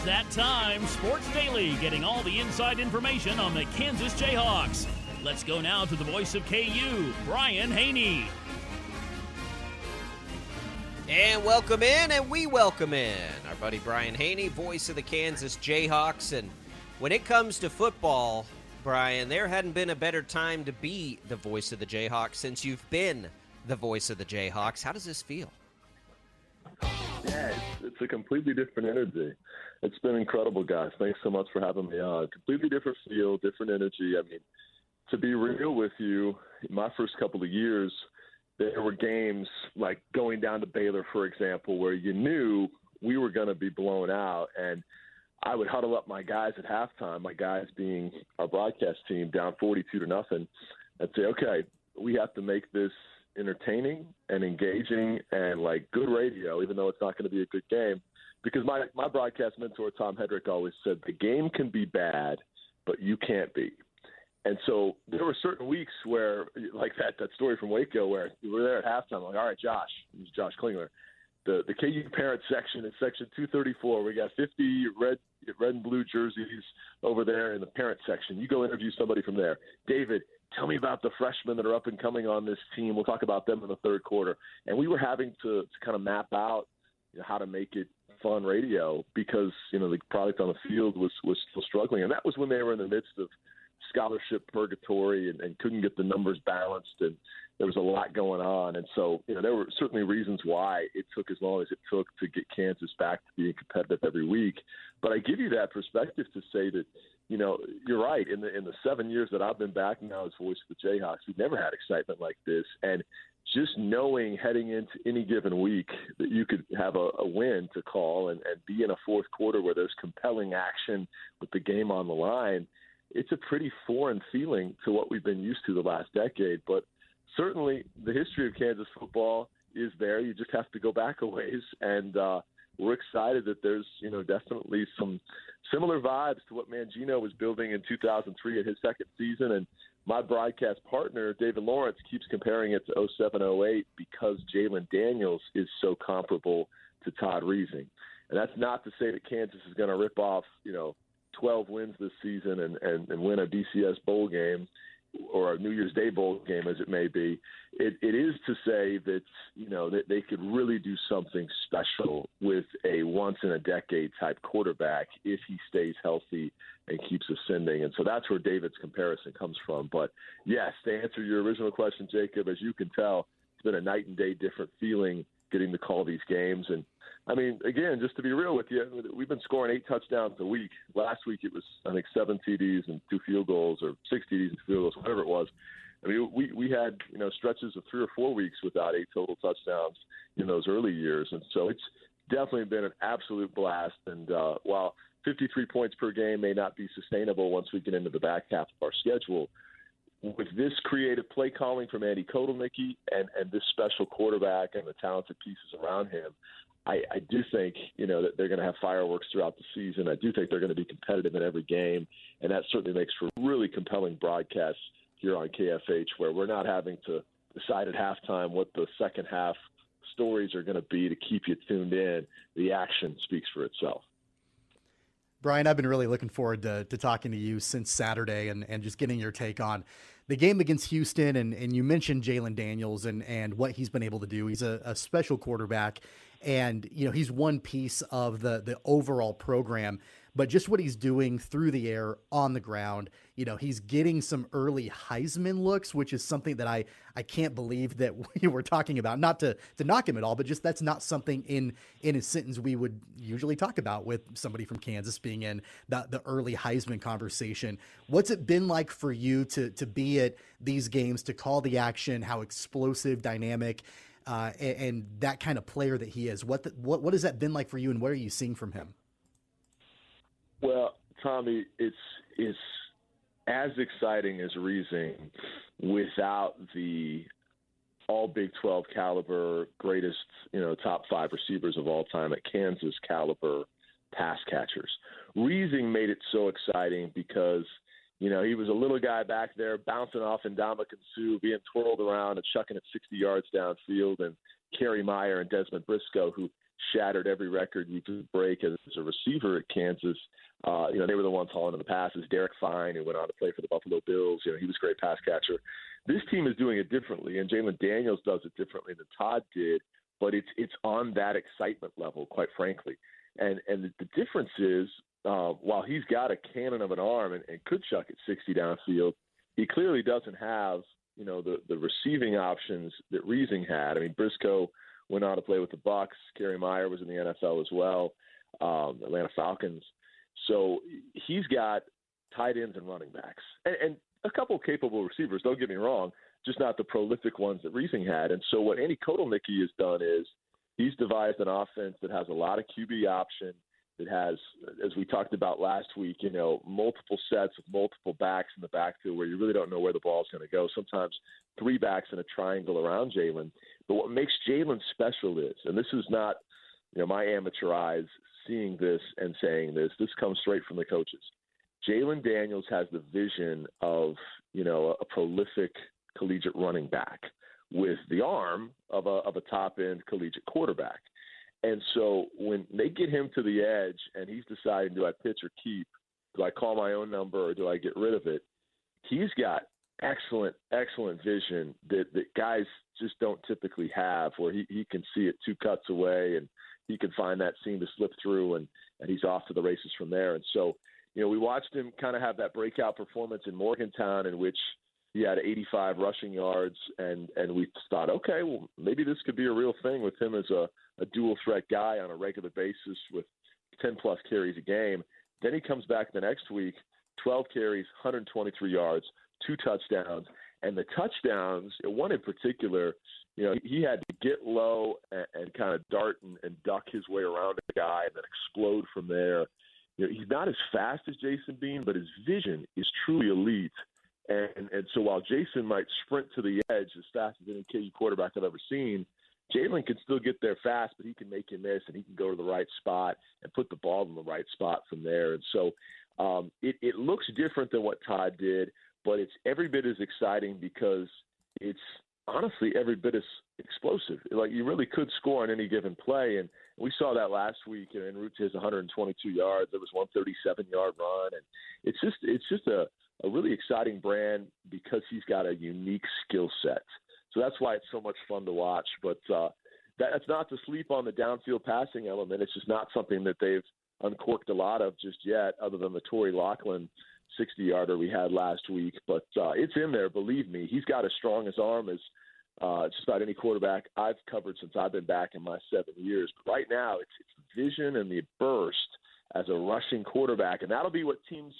It's that time, Sports Daily, getting all the inside information on the Kansas Jayhawks. Let's go now to the voice of KU, Brian Hanni. And welcome in, and we welcome in our buddy Brian Hanni, voice of the Kansas Jayhawks. And when it comes to football, Brian, there hadn't been a better time to be the voice of the Jayhawks since you've been the voice of the Jayhawks. How does this feel? Yeah, it's, it's a completely different energy. It's been incredible, guys. Thanks so much for having me on. Completely different feel, different energy. I mean, to be real with you, my first couple of years, there were games like going down to Baylor, for example, where you knew we were going to be blown out, and I would huddle up my guys at halftime, my guys being our broadcast team, down 42 to nothing, and say, okay, we have to make this entertaining and engaging and like good radio, even though it's not going to be a good game. Because my my broadcast mentor Tom Hedrick always said the game can be bad, but you can't be. And so there were certain weeks where, like that that story from Waco, where we were there at halftime. Like, all right, Josh, this is Josh Klingler, the the KU parent section in section 234. We got 50 red red and blue jerseys over there in the parent section. You go interview somebody from there. David, tell me about the freshmen that are up and coming on this team. We'll talk about them in the third quarter. And we were having to, to kind of map out you know, how to make it fun radio because you know the product on the field was was still struggling, and that was when they were in the midst of scholarship purgatory and, and couldn't get the numbers balanced and there was a lot going on. And so you know there were certainly reasons why it took as long as it took to get Kansas back to being competitive every week. But I give you that perspective to say that you know you're right in the in the 7 years that I've been back now as voice of the Jayhawks we've never had excitement like this and just knowing heading into any given week that you could have a, a win to call and, and be in a fourth quarter where there's compelling action with the game on the line it's a pretty foreign feeling to what we've been used to the last decade. But certainly, the history of Kansas football is there. You just have to go back a ways, and uh, we're excited that there's you know definitely some similar vibes to what Mangino was building in 2003 in his second season. And my broadcast partner David Lawrence keeps comparing it to 0708 because Jalon Daniels is so comparable to Todd Reesing. And that's not to say that Kansas is going to rip off, you know, 12 wins this season and, and, and win a BCS bowl game or a New Year's Day bowl game, as it may be, it, it is to say that you know that they could really do something special with a once in a decade type quarterback if he stays healthy and keeps ascending. And so that's where David's comparison comes from. But yes, to answer your original question, Jacob, as you can tell, it's been a night and day different feeling getting to call these games and I mean, again, just to be real with you, we've been scoring eight touchdowns a week. Last week it was, I think, seven TDs and two field goals, or six TDs and field goals, whatever it was. I mean, we we had you know stretches of three or four weeks without eight total touchdowns in those early years, and so it's definitely been an absolute blast. And uh, while 53 points per game may not be sustainable once we get into the back half of our schedule, with this creative play calling from Andy Kotelnicki and and this special quarterback and the talented pieces around him, I, I do think you know that they're going to have fireworks throughout the season. I do think they're going to be competitive in every game, and that certainly makes for really compelling broadcasts here on KFH, where we're not having to decide at halftime what the second half stories are going to be to keep you tuned in. The action speaks for itself. Brian, I've been really looking forward to, to talking to you since Saturday and, and just getting your take on the game against Houston. And, and you mentioned Jalon Daniels and, and what he's been able to do. He's a, a special quarterback, and you know he's one piece of the the overall program but just what he's doing through the air on the ground. You know, he's getting some early Heisman looks, which is something that I I can't believe that we were talking about. Not to to knock him at all, but just that's not something in in his sentence we would usually talk about with somebody from Kansas being in the the early Heisman conversation. What's it been like for you to to be at these games, to call the action, how explosive, dynamic, uh, and, and, that kind of player that he is? What the, what what has that been like for you, and what are you seeing from him? Well, Tommy, it's it's as exciting as Reesing without the all Big 12 caliber, greatest, you know, top five receivers of all time at Kansas caliber pass catchers. Reesing made it so exciting because, you know, he was a little guy back there bouncing off Ndamukong Suh, being twirled around and chucking it 60 yards downfield, and Kerry Meier and Dezmon Briscoe, who shattered every record you could break as a receiver at Kansas. Uh, you know, they were the ones hauling in the passes. Derek Fine, who went on to play for the Buffalo Bills, you know, he was a great pass catcher. This team is doing it differently, and Jalon Daniels does it differently than Todd did. But it's it's on that excitement level, quite frankly. And and the difference is, uh, while he's got a cannon of an arm and, and could chuck it 60 downfield, he clearly doesn't have you know the the receiving options that Reesing had. I mean, Briscoe went on to play with the Bucs. Kerry Meier was in the NFL as well, um, Atlanta Falcons. So he's got tight ends and running backs, and, and a couple capable receivers. Don't get me wrong, just not the prolific ones that Reesing had. And so what Andy Kotelnicki has done is he's devised an offense that has a lot of QB option. That has, as we talked about last week, you know, multiple sets of multiple backs in the backfield where you really don't know where the ball's going to go. Sometimes three backs in a triangle around Jalon. But what makes Jalon special is, and this is not, you know, my amateur eyes seeing this and saying this. This comes straight from the coaches. Jalon Daniels has the vision of, you know, a prolific collegiate running back with the arm of a of a top end collegiate quarterback. And so when they get him to the edge and he's deciding do I pitch or keep, do I call my own number or do I get rid of it? He's got excellent, excellent vision that, that guys just don't typically have where he, he can see it two cuts away and he can find that seam to slip through and, and he's off to the races from there. And so, you know, we watched him kind of have that breakout performance in Morgantown in which he had 85 rushing yards and, and we thought, okay, well, maybe this could be a real thing with him as a, a dual threat guy on a regular basis with 10 plus carries a game. Then he comes back the next week, 12 carries, 123 yards, two touchdowns, and the touchdowns, one in particular, you know, he had to get low and, and kind of dart and, and duck his way around a guy and then explode from there. You know, he's not as fast as Jason Bean, but his vision is truly elite. And and so while Jason might sprint to the edge as fast as any KU quarterback I've ever seen, Jalon can still get there fast, but he can make you miss and he can go to the right spot and put the ball in the right spot from there. And so um, it, it looks different than what Todd did but it's every bit as exciting because it's honestly every bit as explosive. Like you really could score on any given play, and we saw that last week. And Root has 122 yards. There was 137 yard run, and it's just it's just a a really exciting brand because he's got a unique skill set. So that's why it's so much fun to watch. But uh, that's not to sleep on the downfield passing element. It's just not something that they've uncorked a lot of just yet, other than the Torry Locklin 60 yarder we had last week. But uh, it's in there, believe me. He's got as strong as arm as uh, just about any quarterback I've covered since I've been back in my seven years. But right now, it's, it's vision and the burst as a rushing quarterback, and that'll be what teams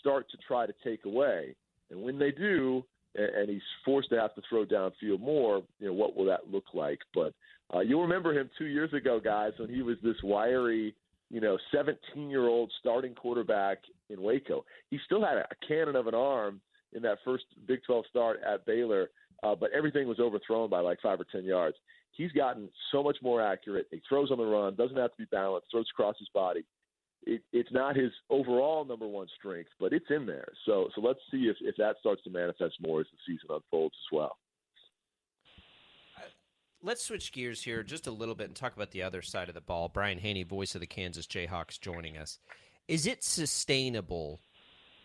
start to try to take away. And when they do, and, he's forced to have to throw downfield more, you know, what will that look like? But uh, you'll remember him two years ago, guys, when he was this wiry – you know, 17 year old starting quarterback in Waco. He still had a cannon of an arm in that first Big 12 start at Baylor, uh, but everything was overthrown by like five or 10 yards. He's gotten so much more accurate. He throws on the run, doesn't have to be balanced, throws across his body. It, it's not his overall number one strength, but it's in there. So, so let's see if, if that starts to manifest more as the season unfolds as well let's switch gears here just a little bit and talk about the other side of the ball. Brian Hanni, voice of the Kansas Jayhawks, joining us. Is it sustainable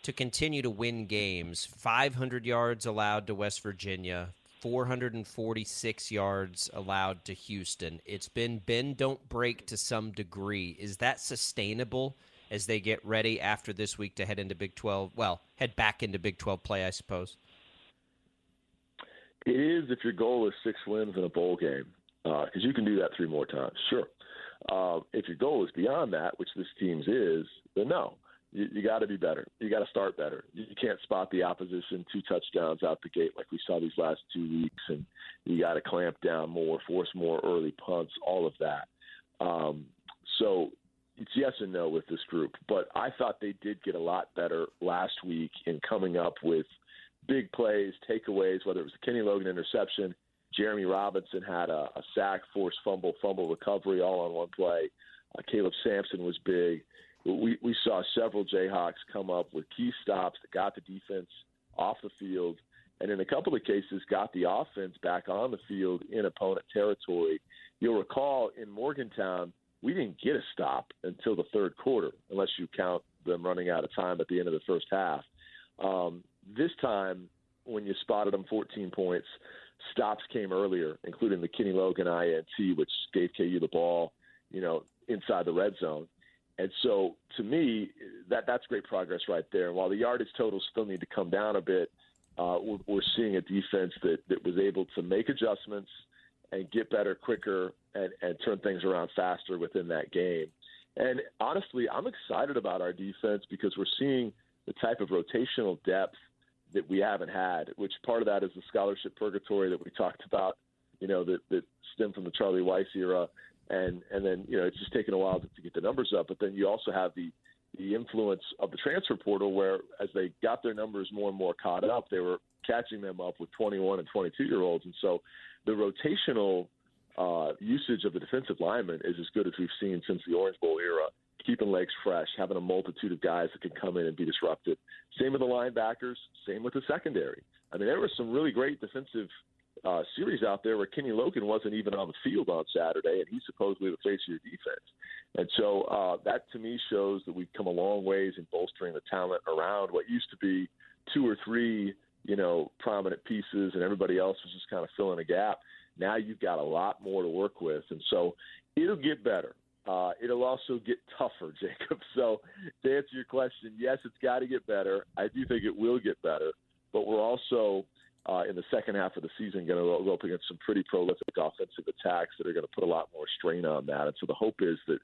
to continue to win games? 500 yards allowed to West Virginia, 446 yards allowed to Houston. It's been bend don't break to some degree. Is that sustainable as they get ready after this week to head into Big 12? Well, head back into Big 12 play, I suppose. It is if your goal is six wins in a bowl game, because uh, you can do that three more times. Sure. Uh, if your goal is beyond that, which this team's is, then no. You, you got to be better. You got to start better. You, you can't spot the opposition two touchdowns out the gate like we saw these last two weeks, and you got to clamp down more, force more early punts, all of that. Um, so it's yes and no with this group, but I thought they did get a lot better last week in coming up with big plays, takeaways, whether it was the Kenny Logan interception, Jeremy Robinson had a, a sack, forced fumble, fumble recovery all on one play. Uh, Caleb Sampson was big. We, we saw several Jayhawks come up with key stops that got the defense off the field, and in a couple of cases, got the offense back on the field in opponent territory. You'll recall in Morgantown, we didn't get a stop until the third quarter, unless you count them running out of time at the end of the first half. Um, this time, when you spotted them 14 points, stops came earlier, including the Kenny Logan INT, which gave KU the ball, you know, inside the red zone. And so, to me, that that's great progress right there. And while the yardage totals still need to come down a bit, uh, we're, we're seeing a defense that, that was able to make adjustments and get better quicker and, and turn things around faster within that game. And honestly, I'm excited about our defense because we're seeing the type of rotational depth that we haven't had, which part of that is the scholarship purgatory that we talked about, you know, that, that stemmed from the Charlie Weis era. And, and then, you know, it's just taken a while to, to get the numbers up. But then you also have the, the influence of the transfer portal where as they got their numbers more and more caught up, they were catching them up with 21 and 22 year olds. And so the rotational uh, usage of the defensive lineman is as good as we've seen since the Orange Bowl era keeping legs fresh, having a multitude of guys that can come in and be disruptive. Same with the linebackers, same with the secondary. I mean, there were some really great defensive uh, series out there where Kenny Logan wasn't even on the field on Saturday, and he's supposedly the face of your defense. And so uh, that to me shows that we've come a long ways in bolstering the talent around what used to be two or three, you know, prominent pieces, and everybody else was just kind of filling a gap. Now you've got a lot more to work with, and so it'll get better. Uh, it'll also get tougher, Jacob. So, to answer your question, yes, it's got to get better. I do think it will get better, but we're also uh, in the second half of the season going to go up against some pretty prolific offensive attacks that are going to put a lot more strain on that. And so the hope is that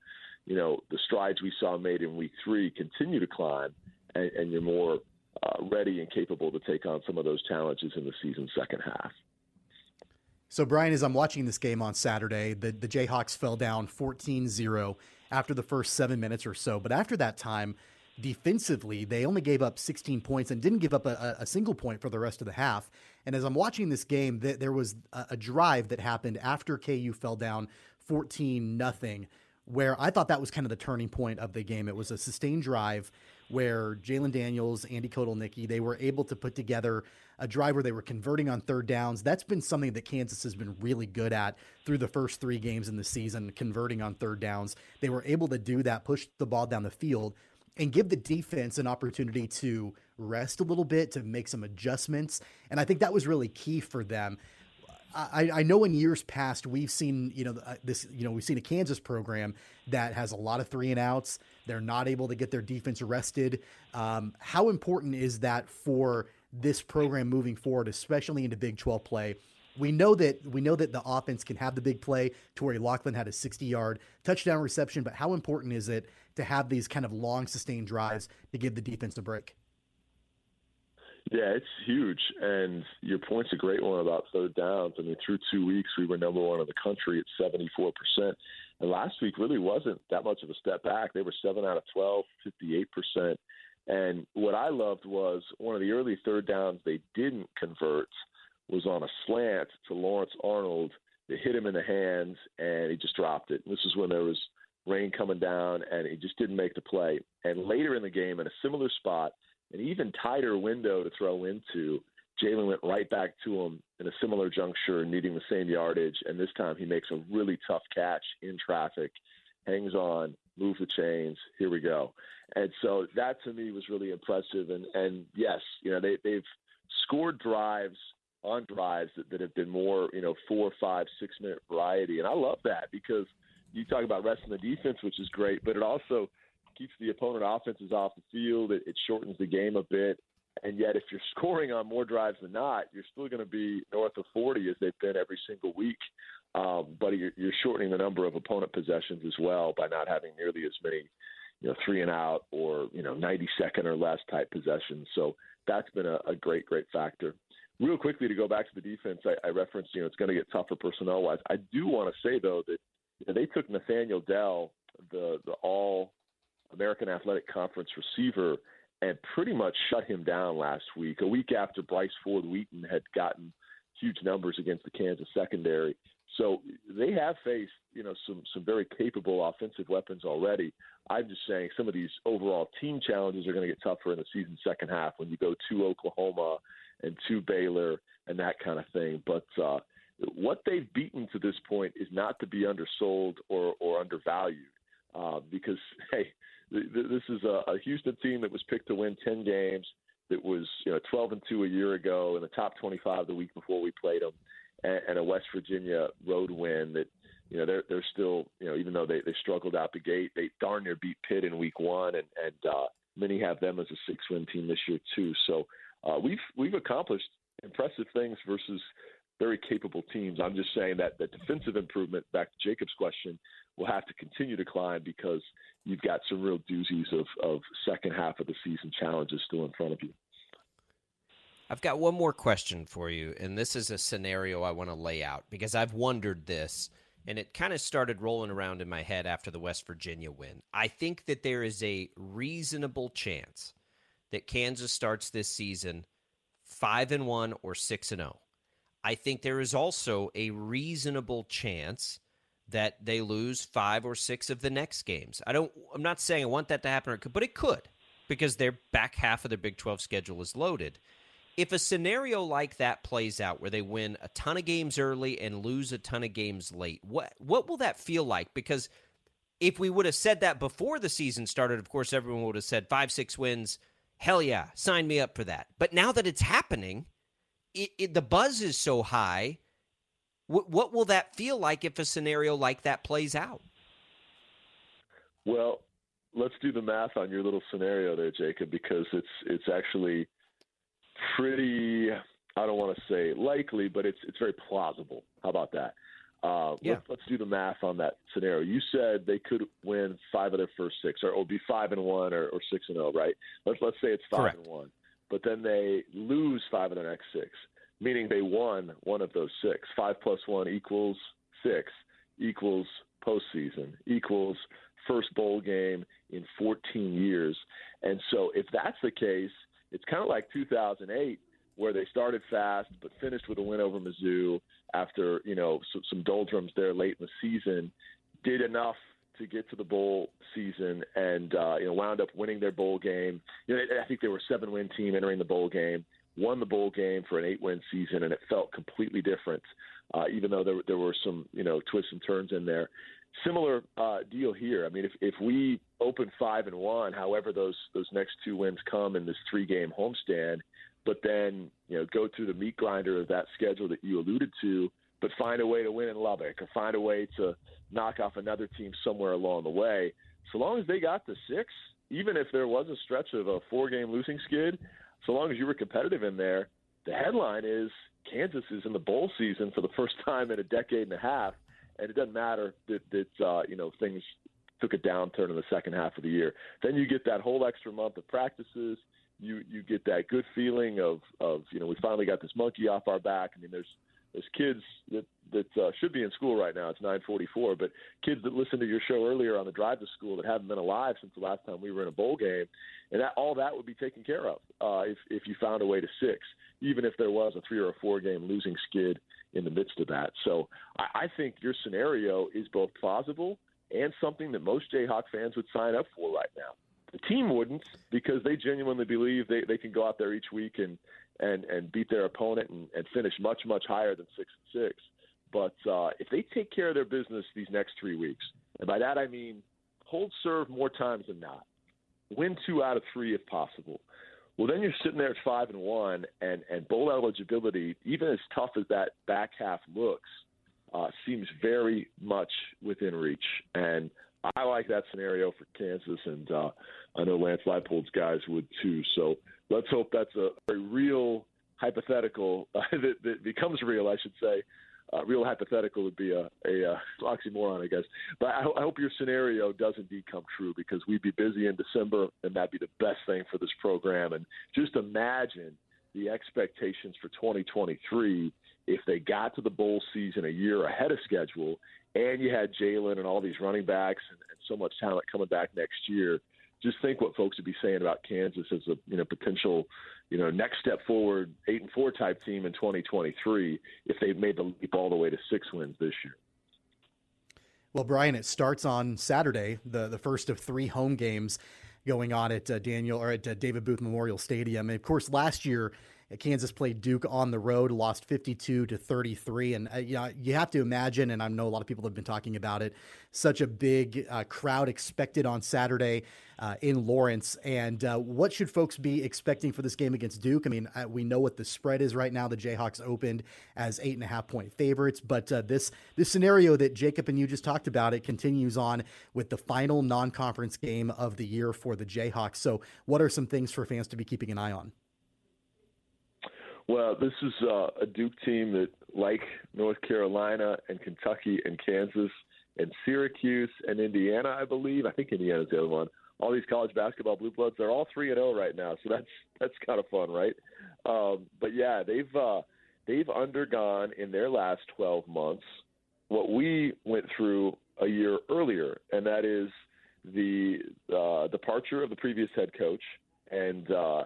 you know the strides we saw made in week three continue to climb, and, and you're more uh, ready and capable to take on some of those challenges in the season's second half. So, Brian, as I'm watching this game on Saturday, the, the Jayhawks fell down 14 0 after the first seven minutes or so. But after that time, defensively, they only gave up 16 points and didn't give up a, a single point for the rest of the half. And as I'm watching this game, th- there was a, a drive that happened after KU fell down 14 nothing, where I thought that was kind of the turning point of the game. It was a sustained drive where Jalon Daniels, Andy Kotelnicki, they were able to put together a drive where they were converting on third downs. That's been something that Kansas has been really good at through the first three games in the season, converting on third downs. They were able to do that, push the ball down the field, and give the defense an opportunity to rest a little bit, to make some adjustments. And I think that was really key for them. I, I, know in years past we've seen you know uh, this you know we've seen a Kansas program that has a lot of three and outs. They're not able to get their defense arrested. Um, how important is that for this program moving forward, especially into Big 12 play? We know that we know that the offense can have the big play. Torry Locklin had a 60-yard touchdown reception, but how important is it to have these kind of long, sustained drives to give the defense a break? Yeah, it's huge. And your point's a great one about third downs. I mean, through two weeks, we were number one in the country at 74%. And last week really wasn't that much of a step back. They were 7 out of 12, 58%. And what I loved was one of the early third downs they didn't convert was on a slant to Lawrence Arnold. They hit him in the hands, and he just dropped it. And this is when there was rain coming down, and he just didn't make the play. And later in the game, in a similar spot – an even tighter window to throw into. Jalon went right back to him in a similar juncture, needing the same yardage, and this time he makes a really tough catch in traffic hangs on, move the chains, here we go. And so that to me was really impressive. And and yes, you know they they've scored drives on drives that, that have been more you know four, five, six minute variety, and I love that because you talk about resting the defense, which is great, but it also keeps the opponent offenses off the field. It, it shortens the game a bit. And yet, if you're scoring on more drives than not, you're still going to be north of 40 as they've been every single week. Um, but you're, you're shortening the number of opponent possessions as well by not having nearly as many, you know, three and out or you know 90 second or less type possessions. So that's been a, a great, great factor. Real quickly to go back to the defense, I, I referenced you know it's going to get tougher personnel wise. I do want to say though that you know, they took Nathaniel Dell, the the All American Athletic Conference receiver, and pretty much shut him down last week. A week after Bryce Ford Wheaton had gotten huge numbers against the Kansas secondary. So they have faced, you know, some some very capable offensive weapons already. I'm just saying some of these overall team challenges are going to get tougher in the season second half when you go to Oklahoma and to Baylor and that kind of thing. But uh, what they've beaten to this point is not to be undersold or, or undervalued. Uh, because hey, this is a, a Houston team that was picked to win 10 games. That was you know 12 and two a year ago in the top 25 the week before we played them, and, and a West Virginia road win that you know they're they're still you know even though they they struggled out the gate they darn near beat Pitt in week one and and uh, many have them as a six win team this year too. So uh, we've we've accomplished impressive things versus very capable teams. I'm just saying that the defensive improvement, back to Jacob's question, will have to continue to climb because you've got some real doozies of, of second half of the season challenges still in front of you. I've got one more question for you, and this is a scenario I want to lay out because I've wondered this, and it kind of started rolling around in my head after the West Virginia win. I think that there is a reasonable chance that Kansas starts this season five and one or six and zero. Oh. I think there is also a reasonable chance that they lose five or six of the next games. I don't. I'm not saying I want that to happen, but it could because their back half of their Big 12 schedule is loaded. If a scenario like that plays out, where they win a ton of games early and lose a ton of games late, what what will that feel like? Because if we would have said that before the season started, of course, everyone would have said five, six wins. Hell yeah, sign me up for that. But now that it's happening, it, it, the buzz is so high. What, what will that feel like if a scenario like that plays out? Well, let's do the math on your little scenario there, Jacob, because it's it's actually pretty. I don't want to say likely, but it's it's very plausible. How about that? Uh, yeah. let's, let's do the math on that scenario. You said they could win five of their first six, or, or be five and one, or, or six and zero, oh, right? Let's let's say it's five Correct. and one but then they lose five of their next six, meaning they won one of those six. Five plus one equals six, equals postseason, equals first bowl game in 14 years. And so if that's the case, it's kind of like 2008 where they started fast but finished with a win over Mizzou after, you know, some, some doldrums there late in the season, did enough to get to the bowl season and uh, you know wound up winning their bowl game. You know, I think they were a seven win team entering the bowl game, won the bowl game for an eight win season, and it felt completely different. Uh, even though there there were some you know twists and turns in there. Similar uh, deal here. I mean, if if we open five and one, however those those next two wins come in this three game homestand, but then you know go through the meat grinder of that schedule that you alluded to but find a way to win in Lubbock or find a way to knock off another team somewhere along the way. So long as they got to six, even if there was a stretch of a four game losing skid, so long as you were competitive in there, the headline is Kansas is in the bowl season for the first time in a decade and a half, and it doesn't matter that that uh, you know things took a downturn in the second half of the year. Then you get that whole extra month of practices. You you get that good feeling of of you know we finally got this monkey off our back. I mean there's there's kids that that uh, should be in school right now. It's 9:44, but kids that listened to your show earlier on the drive to school that haven't been alive since the last time we were in a bowl game, and that all that would be taken care of uh, if if you found a way to six, even if there was a three or a four game losing skid in the midst of that. So I, I think your scenario is both plausible and something that most Jayhawk fans would sign up for right now. The team wouldn't because they genuinely believe they, they can go out there each week and and and beat their opponent and, and finish much much higher than six and six. But uh, if they take care of their business these next three weeks, And by that I mean hold serve more times than not. Win two out of three if possible. Well, then you're sitting there at five and one, and and bowl eligibility, even as tough as that back half looks, uh, seems very much within reach. And I like that scenario for Kansas, and uh, I know Lance Leipold's guys would too. So let's hope that's a, real hypothetical uh, that, that becomes real, I should say. Uh, real hypothetical would be a, a, a oxymoron, I guess. But I, I hope your scenario does indeed come true because we'd be busy in December, and that'd be the best thing for this program. And just imagine the expectations for 2023 if they got to the bowl season a year ahead of schedule, and you had Jalon and all these running backs and, and so much talent coming back next year just think what folks would be saying about Kansas as a you know potential you know next step forward eight and four type team in 2023 if they've made the leap all the way to six wins this year. Well, Brian, it starts on Saturday, the the first of three home games going on at uh, Daniel or at uh, David Booth Memorial Stadium. And of course, last year Kansas played Duke on the road, lost 52 to 33. And uh, you, know, you have to imagine, and I know a lot of people have been talking about it, such a big uh, crowd expected on Saturday uh, in Lawrence. And uh, what should folks be expecting for this game against Duke? I mean, uh, we know what the spread is right now. The Jayhawks opened as eight and a half point favorites, but uh, this this scenario that Jacob and you just talked about it continues on with the final non conference game of the year for the Jayhawks. So, what are some things for fans to be keeping an eye on? Well, this is uh, a Duke team that, like North Carolina and Kentucky and Kansas and Syracuse and Indiana, I believe. I think Indiana's the other one. All these college basketball blue bloods, they're all three and zero oh right now, so that's that's kind of fun, right? Um, but yeah, they've uh, they've undergone in their last twelve months what we went through a year earlier, and that is the uh, departure of the previous head coach and uh,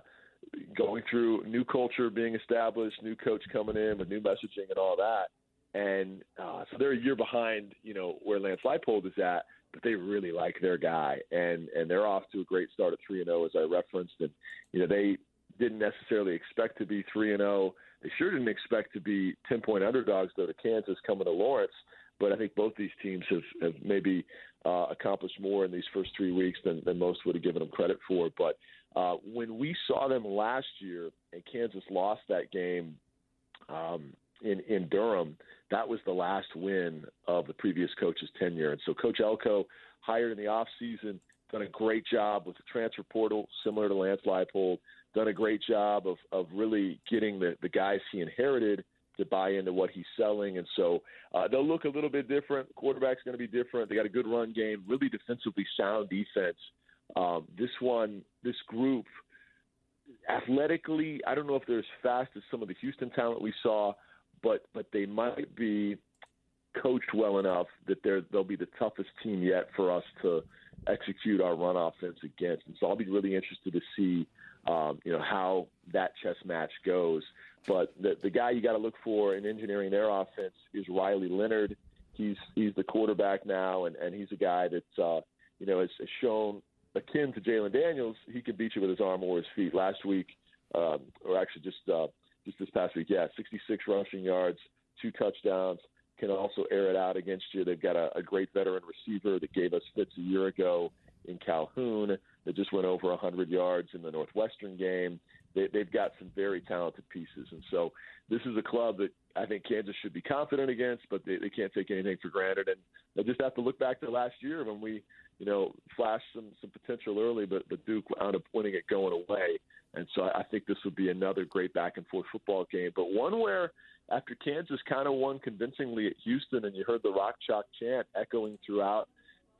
going through new culture being established, new coach coming in with new messaging and all that. And uh, so they're a year behind, you know, where Lance Leipold is at, but they really like their guy, and and they're off to a great start at three and zero, oh, as I referenced. And you know, they didn't necessarily expect to be three and zero. Oh. They sure didn't expect to be ten point underdogs though to Kansas coming to Lawrence. But I think both these teams have, have maybe uh, accomplished more in these first three weeks than, than most would have given them credit for. But uh, when we saw them last year and Kansas lost that game um, in in Durham, that was the last win of the previous coach's tenure. And so Coach Elko hired in the off season, done a great job with the transfer portal, similar to Lance Leipold, done a great job of of really getting the the guys he inherited to buy into what he's selling. And so uh, they'll look a little bit different. Quarterback's going to be different. They got a good run game, really defensively sound defense. Um, this one, this group, athletically, I don't know if they're as fast as some of the Houston talent we saw, but but they might be coached well enough that they're they'll be the toughest team yet for us to execute our run offense against. And so I'll be really interested to see um, you know how that chess match goes. But the the guy you got to look for in engineering their offense is Riley Leonard. He's he's the quarterback now, and and he's a guy that uh, you know has, has shown akin to Jalon Daniels, he can beat you with his arm or his feet. Last week, um, or actually just uh, just this past week, yeah, 66 rushing yards, two touchdowns. Can also air it out against you. They've got a, a great veteran receiver that gave us fits a year ago in Calhoun that just went over 100 yards in the Northwestern game. They, they've got some very talented pieces, and so this is a club that I think Kansas should be confident against, but they, they can't take anything for granted, and they just have to look back to last year when we you know, flashed some some potential early, but but Duke wound up winning it going away. And so I think this would be another great back and forth football game, but one where after Kansas kind of won convincingly at Houston, and you heard the Rock Chalk chant echoing throughout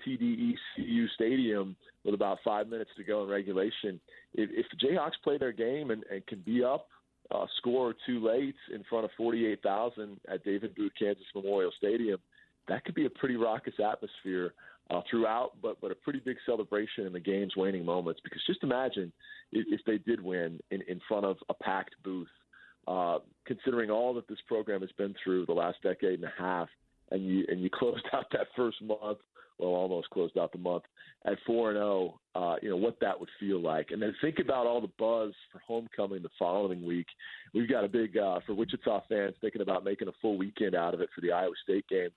TDECU Stadium with about five minutes to go in regulation. If, if the Jayhawks play their game and, and can be up uh, score or two late in front of 48,000 at David Booth Kansas Memorial Stadium, that could be a pretty raucous atmosphere uh, throughout, but but a pretty big celebration in the game's waning moments. Because just imagine if, if they did win in, in front of a packed booth, uh, considering all that this program has been through the last decade and a half, and you and you closed out that first month, well, almost closed out the month at four and zero. Oh, uh, you know what that would feel like, and then think about all the buzz for homecoming the following week. We've got a big uh, for Wichita fans thinking about making a full weekend out of it for the Iowa State game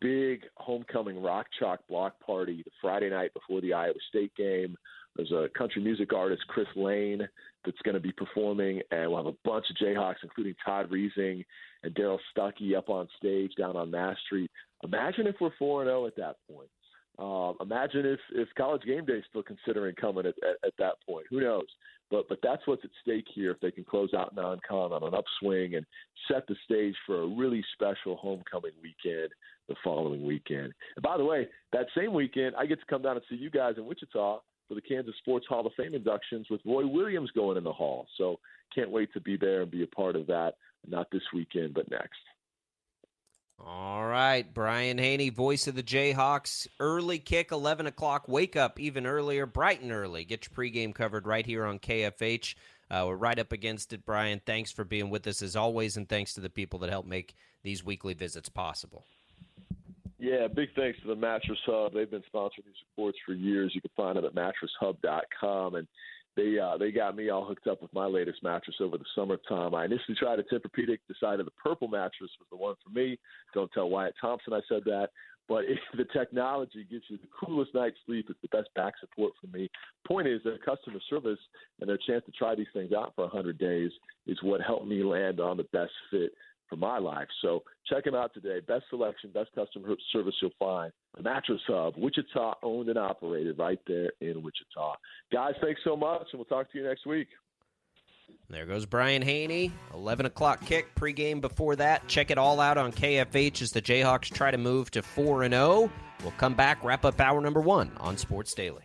big homecoming rock chalk block party the Friday night before the Iowa State game. There's a country music artist, Chris Lane, that's going to be performing, and we'll have a bunch of Jayhawks, including Todd Reesing and Darrell Stuckey, up on stage down on Mass Street. Imagine if we're four and zero oh at that point. Um, imagine if if College Game Day is still considering coming at, at, at that point. Who knows? But but that's what's at stake here. If they can close out non-con on an upswing and set the stage for a really special homecoming weekend the following weekend. And by the way, that same weekend, I get to come down and see you guys in Wichita for the Kansas Sports Hall of Fame inductions with Roy Williams going in the hall. So can't wait to be there and be a part of that. Not this weekend, but next. All right, Brian Hanni, voice of the Jayhawks. Early kick, 11 o'clock. Wake up even earlier, bright and early. Get your pregame covered right here on KFH. Uh, we're right up against it, Brian. Thanks for being with us as always, and thanks to the people that help make these weekly visits possible. Yeah, big thanks to the Mattress Hub. They've been sponsoring these reports for years. You can find them at mattresshub.com. And they uh, they got me all hooked up with my latest mattress over the summertime. I initially tried a Tempur-Pedic, decided the purple mattress was the one for me. Don't tell Wyatt Thompson I said that. But if the technology gives you the coolest night's sleep, it's the best back support for me. Point is, their customer service and their chance to try these things out for 100 days is what helped me land on the best fit for my life. So check them out today. Best selection, best customer service you'll find. The Mattress Hub, Wichita, owned and operated right there in Wichita. Guys, thanks so much, and we'll talk to you next week. There goes Brian Hanni. 11 o'clock kick pregame before that. Check it all out on KFH as the Jayhawks try to move to 4 and 0. We'll come back, wrap up hour number one on Sports Daily.